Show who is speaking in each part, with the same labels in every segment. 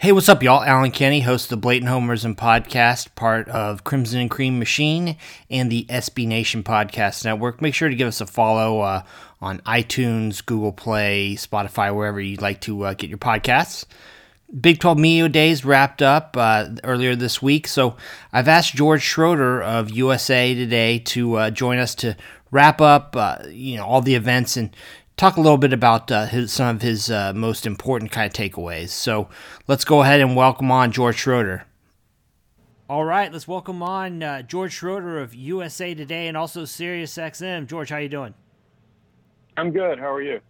Speaker 1: Hey, what's up, y'all? Alan Kenny, host of the Blatant Homerism podcast, part of Crimson and Cream Machine and the SB Nation Podcast Network. Make sure to give us a follow uh, on iTunes, Google Play, Spotify, wherever you'd like to uh, get your podcasts. Big 12 Media Days wrapped up uh, earlier this week, so I've asked George Schroeder of USA Today to uh, join us to wrap up, uh, you know, all the events and talk a little bit about uh, his, some of his uh, most important kind of takeaways. So let's go ahead and welcome on George Schroeder. All right, let's welcome on uh, George Schroeder of USA Today and also SiriusXM. George, how you doing?
Speaker 2: I'm good. How are you?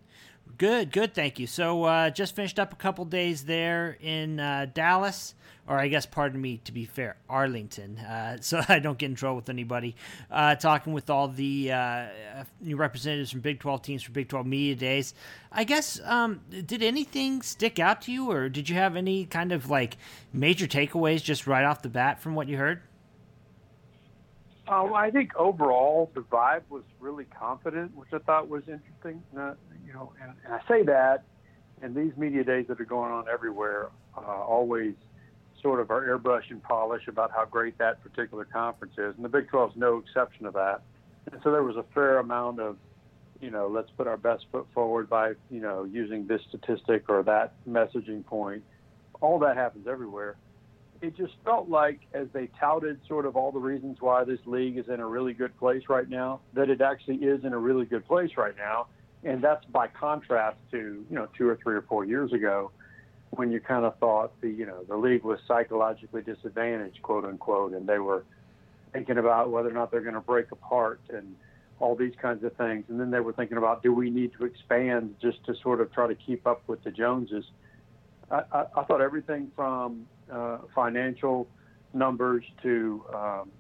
Speaker 1: Good, good, thank you. So, uh, just finished up a couple days there in uh, Dallas, or I guess, pardon me, to be fair, Arlington, uh, so I don't get in trouble with anybody. Uh, talking with all the uh, new representatives from Big 12 teams for Big 12 Media Days. I guess, um, did anything stick out to you, or did you have any kind of like major takeaways just right off the bat from what you heard?
Speaker 2: Uh, I think overall the vibe was really confident, which I thought was interesting. Uh, you know, and, and, I say that, and these media days that are going on everywhere uh, always sort of are airbrush and polish about how great that particular conference is, and the Big 12 is no exception to that. And so there was a fair amount of, you know, let's put our best foot forward by, you know, using this statistic or that messaging point. All that happens everywhere it just felt like as they touted sort of all the reasons why this league is in a really good place right now, that it actually is in a really good place right now. And that's by contrast to, you know, two or three or four years ago when you kind of thought the, you know, the league was psychologically disadvantaged, quote unquote, and they were thinking about whether or not they're going to break apart and all these kinds of things. And then they were thinking about, do we need to expand just to sort of try to keep up with the Joneses? I, I, I thought everything from uh, financial numbers to um,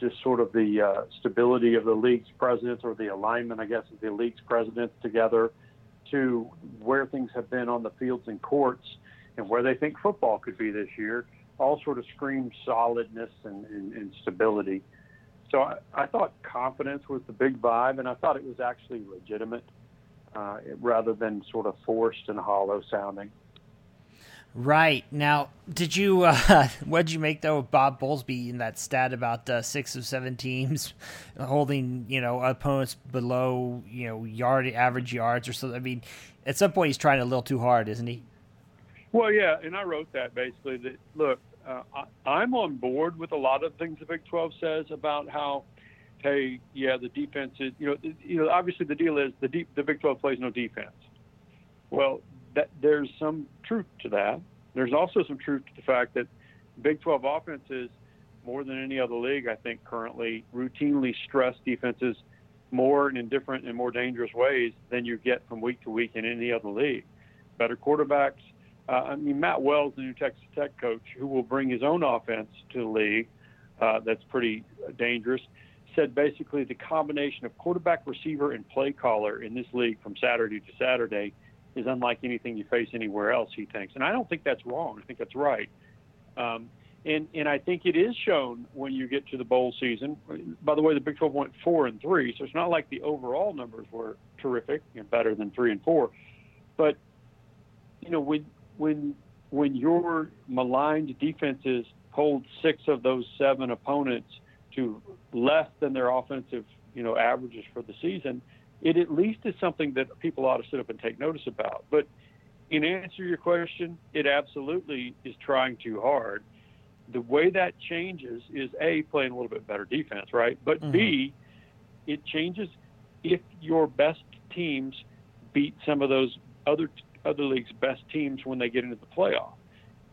Speaker 2: just sort of the uh, stability of the league's presidents or the alignment, I guess, of the league's presidents together to where things have been on the fields and courts and where they think football could be this year, all sort of scream solidness and, and, and stability. So I, I, thought confidence was the big vibe, and I thought it was actually legitimate uh, rather than sort of forced and hollow sounding.
Speaker 1: Right now, did you uh, what did you make though of Bob Bowlesby in that stat about uh, six of seven teams holding you know opponents below you know yard average yards or something? I mean, at some point he's trying a little too hard, isn't he?
Speaker 2: Well, yeah, and I wrote that basically that look, uh, I, I'm on board with a lot of things the Big 12 says about how, hey, yeah, the defense is you know you know obviously the deal is the deep, the Big 12 plays no defense. Well, that there's some truth to that. There's also some truth to the fact that Big 12 offenses, more than any other league, I think currently routinely stress defenses more and in different and more dangerous ways than you get from week to week in any other league. Better quarterbacks. Uh, I mean, Matt Wells, the new Texas Tech coach, who will bring his own offense to the league, uh, that's pretty dangerous, said basically the combination of quarterback, receiver, and play caller in this league from Saturday to Saturday – is unlike anything you face anywhere else. He thinks, and I don't think that's wrong. I think that's right. Um, and and I think it is shown when you get to the bowl season. By the way, the Big 12 went four and three, so it's not like the overall numbers were terrific and better than three and four. But you know when when when your maligned defenses hold six of those seven opponents to less than their offensive you know averages for the season, it at least is something that people ought to sit up and take notice about. But in answer to your question, it absolutely is trying too hard. The way that changes is A, playing a little bit better defense, right? But mm-hmm. B, it changes if your best teams beat some of those other other leagues' best teams when they get into the playoff.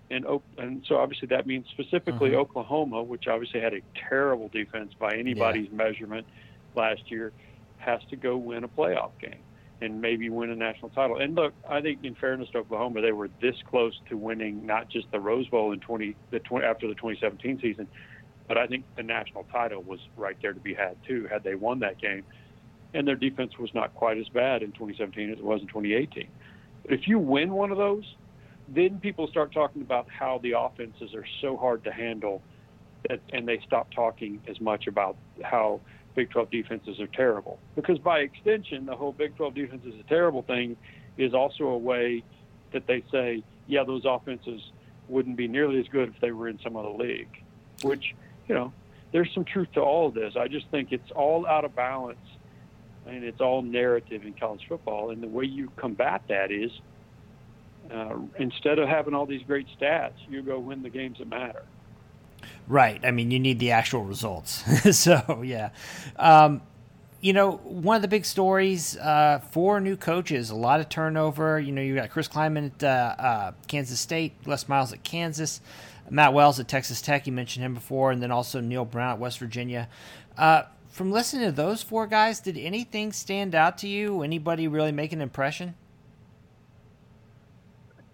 Speaker 2: And, and so obviously that means specifically mm-hmm. Oklahoma, which obviously had a terrible defense by anybody's yeah. measurement last year has to go win a playoff game and maybe win a national title. And look, I think in fairness to Oklahoma, they were this close to winning not just the Rose Bowl in 20 the 20 after the 2017 season, but I think the national title was right there to be had too had they won that game. And their defense was not quite as bad in 2017 as it was in 2018. But if you win one of those, then people start talking about how the offenses are so hard to handle that, and they stop talking as much about how Big 12 defenses are terrible. Because by extension, the whole Big 12 defense is a terrible thing is also a way that they say, yeah, those offenses wouldn't be nearly as good if they were in some other league. Which, you know, there's some truth to all of this. I just think it's all out of balance and it's all narrative in college football. And the way you combat that is uh, instead of having all these great stats, you go win the games that matter.
Speaker 1: Right. I mean, you need the actual results. so, yeah. Um, you know, one of the big stories uh, for new coaches, a lot of turnover. You know, you got Chris Klieman at uh, uh, Kansas State, Les Miles at Kansas, Matt Wells at Texas Tech. You mentioned him before, and then also Neal Brown at West Virginia. Uh, from listening to those four guys, did anything stand out to you? Anybody really make an impression?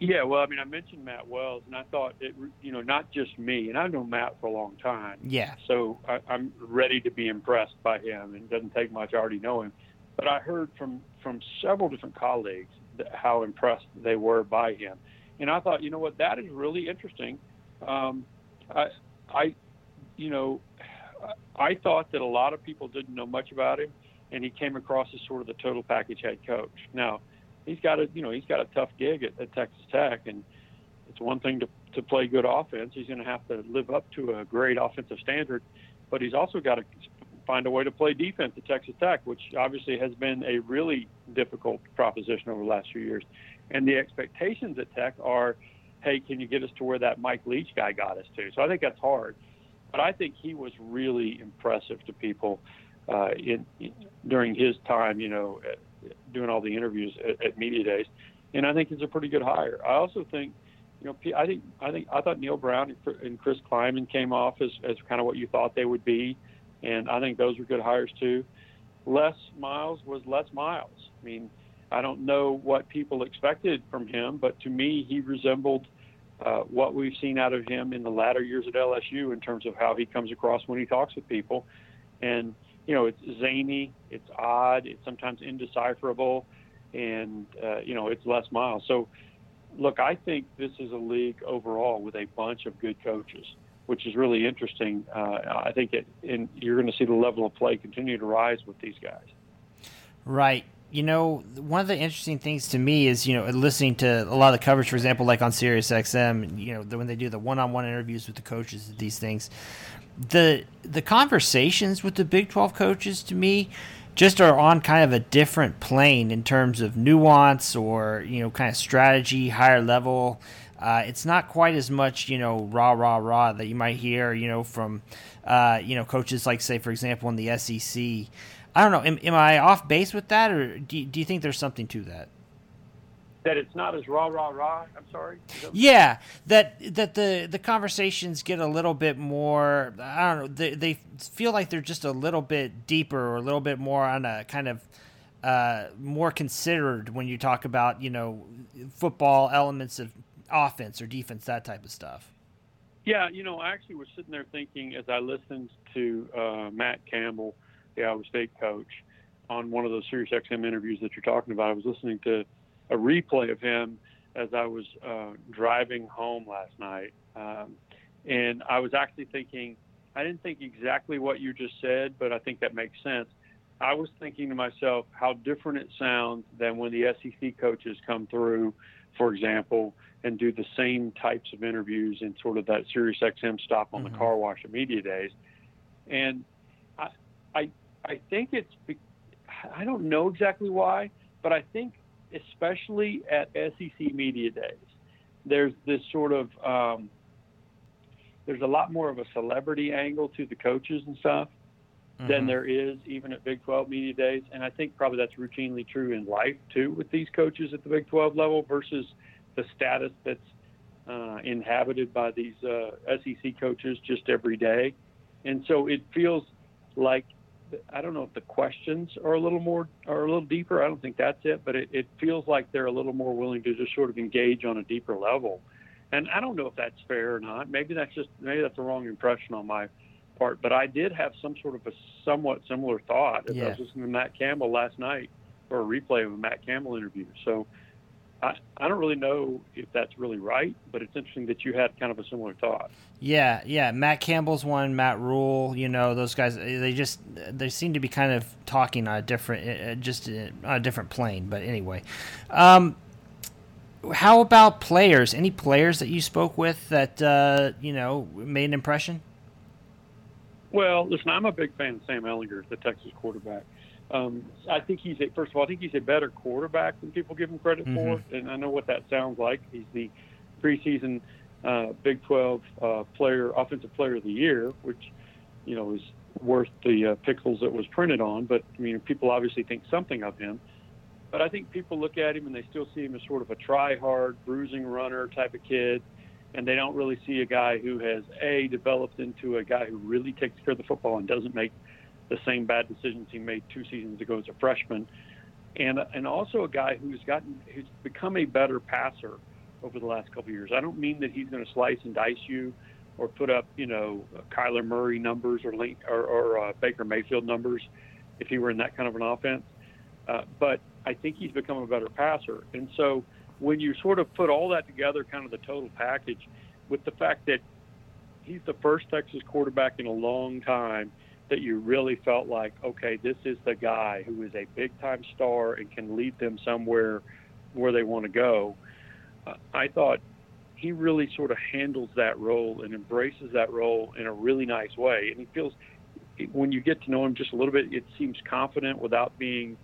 Speaker 2: Yeah, well, I mean, I mentioned Matt Wells, and I thought it, you know, not just me, and I've known Matt for a long time.
Speaker 1: Yeah.
Speaker 2: So I, I'm ready to be impressed by him, and it doesn't take much. I already know him, but I heard from from several different colleagues how impressed they were by him, and I thought, you know what, that is really interesting. Um, I, I, you know, I thought that a lot of people didn't know much about him, and he came across as sort of the total package head coach. Now he's got a you know he's got a tough gig at, at Texas Tech, and it's one thing to to play good offense. He's going to have to live up to a great offensive standard, but he's also got to find a way to play defense at Texas Tech, which obviously has been a really difficult proposition over the last few years. And the expectations at Tech are, hey, can you get us to where that Mike Leach guy got us to? So I think that's hard. But I think he was really impressive to people uh, in, in during his time, you know, doing all the interviews at, at media days, and I think it's a pretty good hire. I also think, you know, I think I think I thought Neal Brown and Chris Klieman came off as as kind of what you thought they would be, and I think those were good hires too. Les Miles was Les Miles. I mean, I don't know what people expected from him, but to me, he resembled uh, what we've seen out of him in the latter years at LSU in terms of how he comes across when he talks with people, and you know, it's zany, it's odd, it's sometimes indecipherable, and uh, you know, it's Les Miles. So, look, I think this is a league overall with a bunch of good coaches, which is really interesting. Uh, I think it, and you're going to see the level of play continue to rise with these guys.
Speaker 1: Right. You know, one of the interesting things to me is, you know, listening to a lot of the coverage, for example, like on Sirius XM, you know, when they do the one-on-one interviews with the coaches, these things, the the conversations with the Big 12 coaches to me just are on kind of a different plane in terms of nuance or you know kind of strategy, higher level. Uh, it's not quite as much you know rah rah rah that you might hear you know from uh, you know coaches like say for example in the SEC. I don't know. Am, am I off base with that, or do, do you think there's something to that?
Speaker 2: that it's not as rah rah rah. I'm sorry.
Speaker 1: Yeah, that that the the conversations get a little bit more. I don't know. They they feel like they're just a little bit deeper or a little bit more on a kind of uh, more considered when you talk about you know football elements of offense or defense, that type of stuff.
Speaker 2: Yeah, you know, I actually was sitting there thinking as I listened to uh, Matt Campbell, the Iowa State coach, on one of those Sirius XM interviews that you're talking about. I was listening to a replay of him as I was uh, driving home last night, um, and I was actually thinking. I didn't think exactly what you just said, but I think that makes sense. I was thinking to myself how different it sounds than when the SEC coaches come through, for example, and do the same types of interviews in sort of that Sirius XM stop on mm-hmm. the car wash at media days. And I, I, I think it's, I don't know exactly why, but I think especially at SEC media days, there's this sort of um, there's a lot more of a celebrity angle to the coaches and stuff mm-hmm. than there is even at Big 12 media days, and I think probably that's routinely true in life too with these coaches at the Big 12 level versus the status that's uh, inhabited by these uh, SEC coaches just every day, and so it feels like I don't know if the questions are a little more are a little deeper. I don't think that's it, but it, it feels like they're a little more willing to just sort of engage on a deeper level. And I don't know if that's fair or not. Maybe that's just maybe that's a wrong impression on my part. But I did have some sort of a somewhat similar thought as yeah. I was listening to Matt Campbell last night or a replay of a Matt Campbell interview. So I, I don't really know if that's really right, but it's interesting that you had kind of a similar thought.
Speaker 1: Yeah, yeah. Matt Campbell's one, Matt Rhule, you know, those guys, they just, they seem to be kind of talking on a different, uh, uh, just on a different plane. But anyway, um, how about players? Any players that you spoke with that uh, you know made an impression?
Speaker 2: Well, listen, I'm a big fan of Sam Ehlinger, the Texas quarterback. Um, I think he's a, first of all, I think he's a better quarterback than people give him credit mm-hmm. for, and I know what that sounds like. He's the preseason uh, Big 12 uh, player, offensive player of the year, which you know is worth the uh, pixels that was printed on. But I mean, people obviously think something of him. But I think people look at him and they still see him as sort of a try-hard, bruising runner type of kid, and they don't really see a guy who has a developed into a guy who really takes care of the football and doesn't make the same bad decisions he made two seasons ago as a freshman, and and also a guy who's gotten who's become a better passer over the last couple of years. I don't mean that he's going to slice and dice you or put up you know Kyler Murray numbers or or, or uh, Baker Mayfield numbers if he were in that kind of an offense, uh, but I think he's become a better passer, and so when you sort of put all that together, kind of the total package, with the fact that he's the first Texas quarterback in a long time that you really felt like, okay, this is the guy who is a big time star and can lead them somewhere where they want to go. Uh, I thought he really sort of handles that role and embraces that role in a really nice way. And he feels, when you get to know him just a little bit, it seems confident without being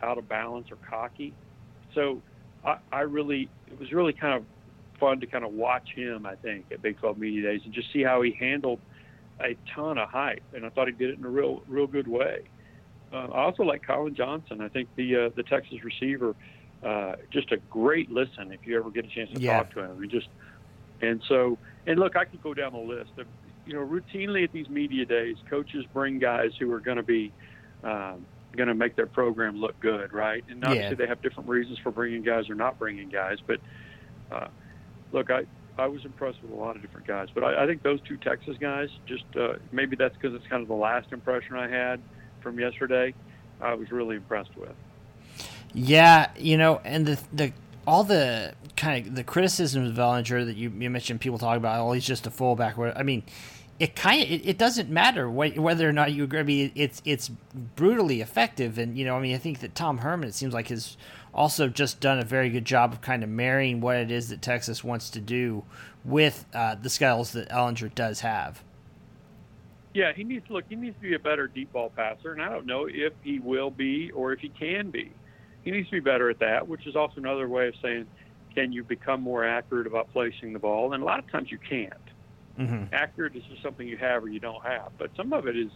Speaker 2: out of balance or cocky. So I, I really, it was really kind of fun to kind of watch him, I think, at Big 12 Media Days and just see how he handled – a ton of hype, and I thought he did it in a real, real good way. Uh, I also like Collin Johnson. I think the uh, the Texas receiver, uh, just a great listen if you ever get a chance to yeah. talk to him. He just and so and look, I could go down the list. Of, you know, routinely at these media days, coaches bring guys who are going to be um, going to make their program look good, right? And obviously yeah. they have different reasons for bringing guys or not bringing guys. But uh, look, I I was impressed with a lot of different guys, but I, I think those two Texas guys, just uh, maybe that's because it's kind of the last impression I had from yesterday. I was really impressed with.
Speaker 1: Yeah, you know, and the the all the kind of the criticisms of Ehlinger that you, you mentioned, people talk about, oh, he's just a fullback. I mean, it kind of it, it, doesn't matter whether or not you agree. I mean, it's it's brutally effective, and you know, I mean, I think that Tom Herman, it seems like his also just done a very good job of kind of marrying what it is that Texas wants to do with uh, the skills that Ehlinger does have.
Speaker 2: Yeah, he needs to look. He needs to be a better deep ball passer, and I don't know if he will be or if he can be. He needs to be better at that, which is also another way of saying, can you become more accurate about placing the ball? And a lot of times you can't. Mm-hmm. Accurate is just something you have or you don't have, but some of it is,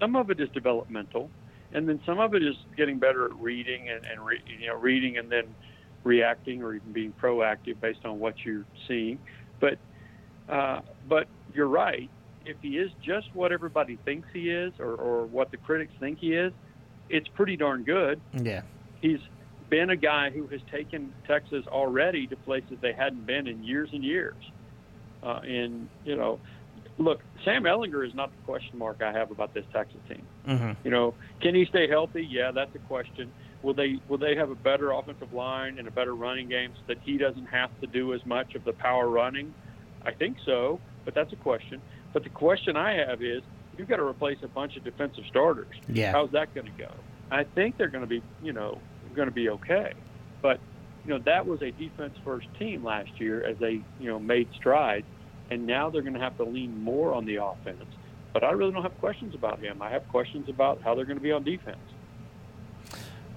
Speaker 2: some of it is developmental, and then some of it is getting better at reading and, and re, you know reading and then reacting or even being proactive based on what you're seeing. But uh, but you're right. If he is just what everybody thinks he is, or, or what the critics think he is, it's pretty darn good.
Speaker 1: Yeah,
Speaker 2: he's been a guy who has taken Texas already to places they hadn't been in years and years. Uh, and you know, look, Sam Ehlinger is not the question mark I have about this Texas team. Mm-hmm. You know, can he stay healthy? Yeah, that's a question. Will they will they have a better offensive line and a better running game so that he doesn't have to do as much of the power running? I think so, but that's a question. But the question I have is, you've got to replace a bunch of defensive starters.
Speaker 1: Yeah.
Speaker 2: How's that going to go? I think they're going to be, you know, going to be okay. But you know, that was a defense first team last year as they, you know, made strides and now they're going to have to lean more on the offense. But I really don't have questions about him. I have questions about how they're going to be on defense.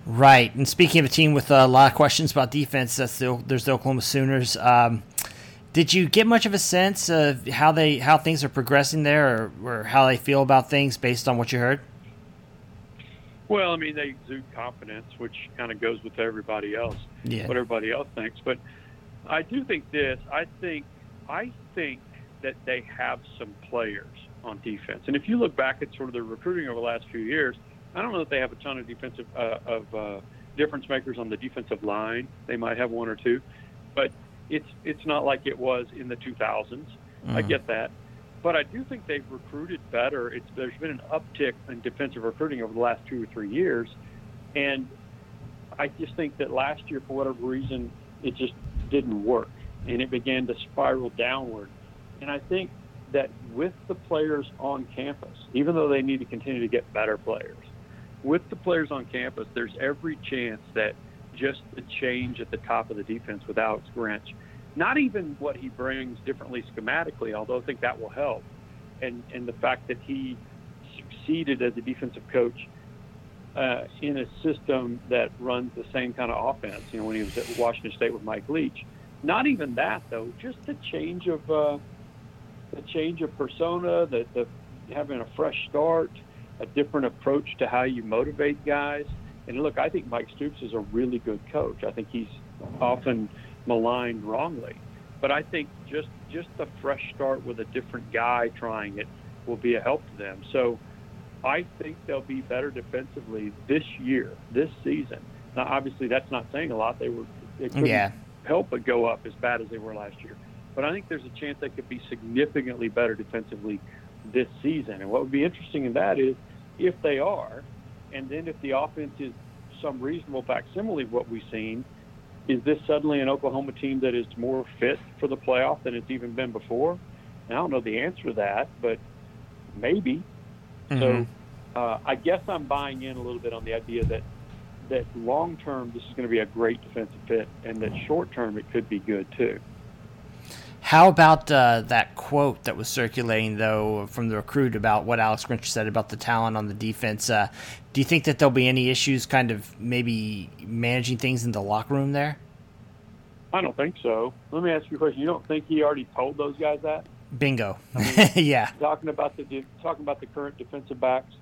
Speaker 1: Right. And speaking of a team with a lot of questions about defense, that's the, there's the Oklahoma Sooners. Um, did you get much of a sense of how they how things are progressing there, or, or how they feel about things based on what you heard?
Speaker 2: Well, I mean, they exude confidence, which kind of goes with everybody else, yeah. what everybody else thinks. But I do think this. I think I think that they have some players on defense. And if you look back at sort of the recruiting over the last few years, I don't know that they have a ton of defensive uh, of uh, difference makers on the defensive line. They might have one or two, but it's it's not like it was in the 2000s. Mm-hmm. I get that, but I do think they've recruited better. It's there's been an uptick in defensive recruiting over the last two or three years, and I just think that last year, for whatever reason, it just didn't work and it began to spiral downward. And I think that with the players on campus, even though they need to continue to get better players, with the players on campus, there's every chance that just the change at the top of the defense with Alex Grinch. Not even what he brings differently schematically, although I think that will help, and and the fact that he succeeded as a defensive coach uh, in a system that runs the same kind of offense. You know, when he was at Washington State with Mike Leach. Not even that though, just the change of uh, the change of persona, the, the having a fresh start, a different approach to how you motivate guys. And look, I think Mike Stoops is a really good coach. I think he's often maligned wrongly, but I think just just the fresh start with a different guy trying it will be a help to them. So I think they'll be better defensively this year, this season. Now, obviously, that's not saying a lot. They were they
Speaker 1: Yeah.
Speaker 2: Help but go up as bad as they were last year. But I think there's a chance they could be significantly better defensively this season. And what would be interesting in that is if they are, and then if the offense is some reasonable facsimile of what we've seen, is this suddenly an Oklahoma team that is more fit for the playoff than it's even been before? And I don't know the answer to that, but maybe.
Speaker 1: Mhm.
Speaker 2: So uh, I guess I'm buying in a little bit on the idea that that long term this is going to be a great defensive fit, and that short term it could be good too.
Speaker 1: How about uh, that quote that was circulating, though, from the recruit about what Alex Grinch said about the talent on the defense? Uh, do you think that there'll be any issues, kind of maybe managing things in the locker room there?
Speaker 2: I don't think so. Let me ask you a question. You don't think he already told those guys that?
Speaker 1: Bingo.
Speaker 2: I
Speaker 1: yeah.
Speaker 2: Talking about the talking about the current defensive backs,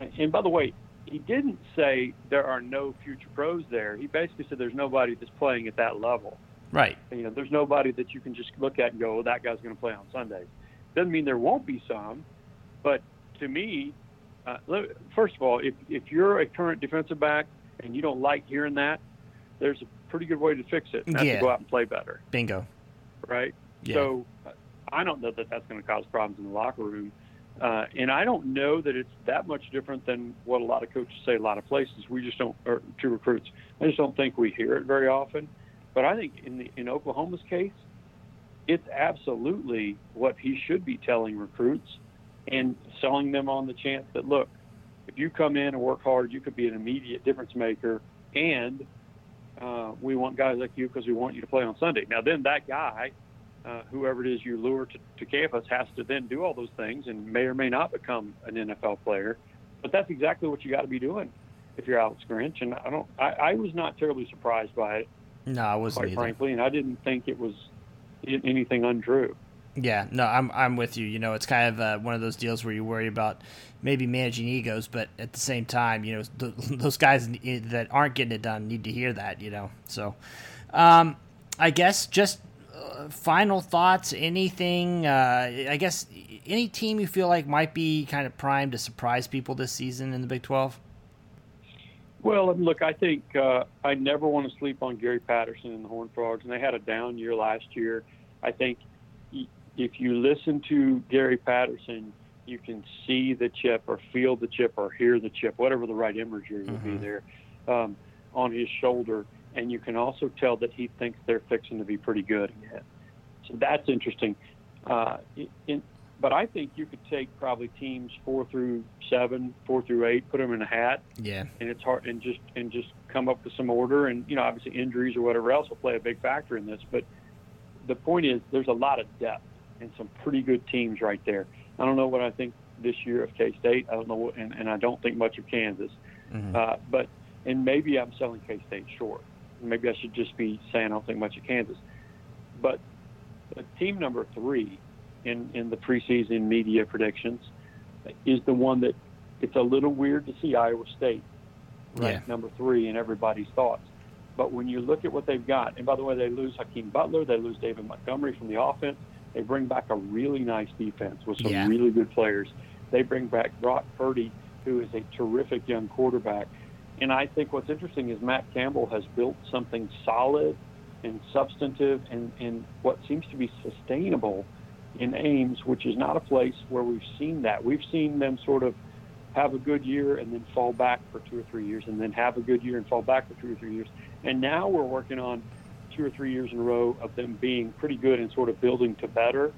Speaker 2: and by the way, he didn't say there are no future pros there. He basically said there's nobody that's playing at that level.
Speaker 1: Right.
Speaker 2: You know, there's nobody that you can just look at and go, "Oh, that guy's going to play on Sundays." Doesn't mean there won't be some, but to me, uh, first of all, if if you're a current defensive back and you don't like hearing that, there's a pretty good way to fix it. And that's
Speaker 1: Yeah.
Speaker 2: to go out and play better,
Speaker 1: Bingo.
Speaker 2: right?
Speaker 1: Yeah.
Speaker 2: So uh, I don't know that that's going to cause problems in the locker room. Uh, and I don't know that it's that much different than what a lot of coaches say a lot of places. We just don't, or to recruits, I just don't think we hear it very often. But I think in the in Oklahoma's case, it's absolutely what he should be telling recruits and selling them on the chance that look, if you come in and work hard, you could be an immediate difference maker, and uh, we want guys like you because we want you to play on Sunday. Now, then that guy, uh, whoever it is you lure to, to campus, has to then do all those things and may or may not become an NFL player. But that's exactly what you got to be doing if you're Alex Grinch. And I don't, I, I was not terribly surprised by it,
Speaker 1: No, I wasn't
Speaker 2: quite
Speaker 1: either.
Speaker 2: frankly, and I didn't think it was anything untrue.
Speaker 1: Yeah, no, I'm I'm with you. You know, it's kind of uh, one of those deals where you worry about maybe managing egos, but at the same time, you know, th- those guys that aren't getting it done need to hear that. You know, so um, I guess just uh, final thoughts. Anything? Uh, I guess any team you feel like might be kind of primed to surprise people this season in the Big Twelve.
Speaker 2: Well, look, I think uh, I never want to sleep on Gary Patterson and the Horned Frogs, and they had a down year last year. I think if you listen to Gary Patterson, you can see the chip or feel the chip or hear the chip, whatever the right imagery would be
Speaker 1: Mhm.
Speaker 2: there, um, on his shoulder. And you can also tell that he thinks they're fixing to be pretty good again. So that's interesting. Uh, in, but I think you could take probably teams four through seven, four through eight, put them in a hat,
Speaker 1: Yeah,
Speaker 2: and it's hard and just and just come up with some order. And you know obviously injuries or whatever else will play a big factor in this. But the point is there's a lot of depth and some pretty good teams right there. I don't know what i think this year of k-state. I don't know what and, and i don't think much of kansas.
Speaker 1: Mhm.
Speaker 2: uh, but and maybe i'm selling k-state short maybe i should just be saying i don't think much of kansas but team number three in in the preseason media predictions is the one that it's a little weird to see iowa state ranked number three in everybody's thoughts. But when you look at what they've got, and by the way, they lose Hakeem Butler, they lose David Montgomery from the offense. They bring back a really nice defense with some
Speaker 1: Yeah.
Speaker 2: really good players. They bring back Brock Purdy, who is a terrific young quarterback. And I think what's interesting is Matt Campbell has built something solid and substantive and, and what seems to be sustainable in Ames, which is not a place where we've seen that. We've seen them sort of have a good year and then fall back for two or three years, and then have a good year and fall back for two or three years. And now we're working on two or three years in a row of them being pretty good and sort of building to better.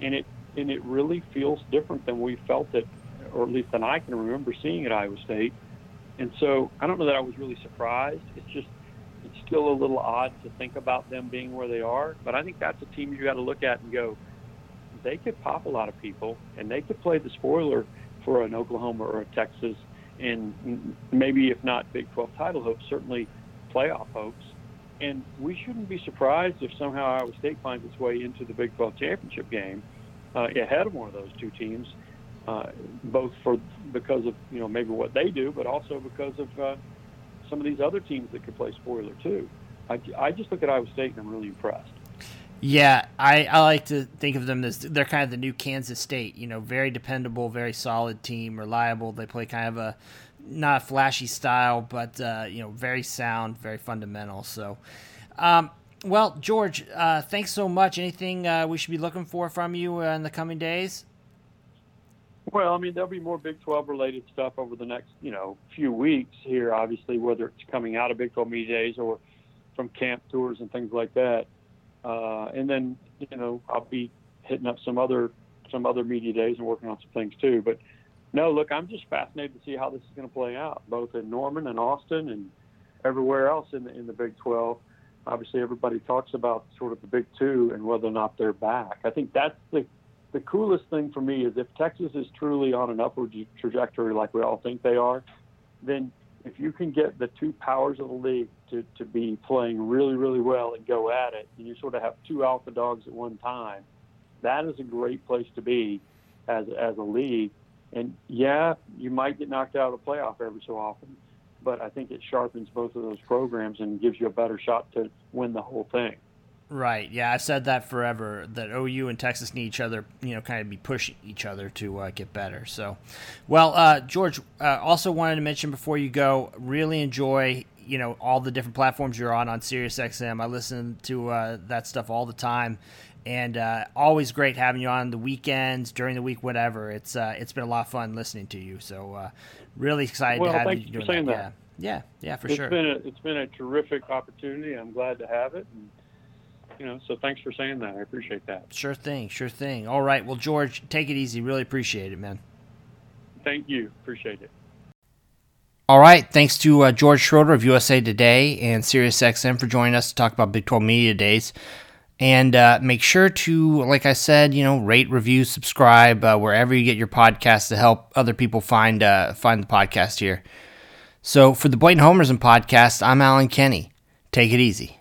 Speaker 2: And it and it really feels different than we felt it, or at least than I can remember seeing at Iowa State. And so I don't know that I was really surprised. It's just it's still a little odd to think about them being where they are. But I think that's a team you got to look at and go, they could pop a lot of people, and they could play the spoiler for an Oklahoma or a Texas, and maybe if not Big 12 title hopes, certainly playoff hopes. And we shouldn't be surprised if somehow Iowa State finds its way into the Big 12 championship game uh, ahead of one of those two teams, uh, both for because of you know maybe what they do, but also because of uh, some of these other teams that could play spoiler too. I, I just look at Iowa State and I'm really impressed.
Speaker 1: Yeah, I, I like to think of them as they're kind of the new Kansas State. You know, very dependable, very solid team, reliable. They play kind of a not a flashy style, but uh, you know, very sound, very fundamental. So, um, well, George, uh, thanks so much. Anything uh, we should be looking for from you uh, in the coming days?
Speaker 2: Well, I mean, there'll be more Big 12 related stuff over the next, you know, few weeks here. Obviously, whether it's coming out of Big 12 media days or from camp tours and things like that. Uh, and then, you know, I'll be hitting up some other some other media days and working on some things too. But no, look, I'm just fascinated to see how this is going to play out, both in Norman and Austin and everywhere else in the in the Big 12. Obviously, everybody talks about sort of the Big Two and whether or not they're back. I think that's the the coolest thing for me is if Texas is truly on an upward trajectory like we all think they are, then if you can get the two powers of the league to, to be playing really, really well and go at it, and you sort of have two alpha dogs at one time, that is a great place to be as, as a league. And yeah, you might get knocked out of the playoff every so often, but I think it sharpens both of those programs and gives you a better shot to win the whole thing.
Speaker 1: Right. Yeah, I've said that forever. That OU and Texas need each other. You know, kind of be pushing each other to uh, get better. So, well, uh, George, uh, also wanted to mention before you go, really enjoy you know all the different platforms you're on on SiriusXM. I listen to uh, that stuff all the time, and uh, always great having you on the weekends, during the week, whatever. It's uh, it's been a lot of fun listening to you. So, really excited
Speaker 2: well,
Speaker 1: to have
Speaker 2: you
Speaker 1: doing
Speaker 2: that.
Speaker 1: that. Yeah. yeah, yeah, for
Speaker 2: it's
Speaker 1: sure.
Speaker 2: Been a, it's been a terrific opportunity. I'm glad to have it. And, you know, so thanks for saying that. I appreciate that.
Speaker 1: Sure thing, sure thing. All right, well, George, take it easy. Really appreciate it, man.
Speaker 2: Thank you. Appreciate it.
Speaker 1: All right, thanks to uh, George Schroeder of USA Today and SiriusXM for joining us to talk about Big 12 Media Days. And uh, make sure to, like I said, you know, rate, review, subscribe uh, wherever you get your podcasts to help other people find uh, find the podcast here. So for the Blatant and podcast, I'm Alan Kenny. Take it easy.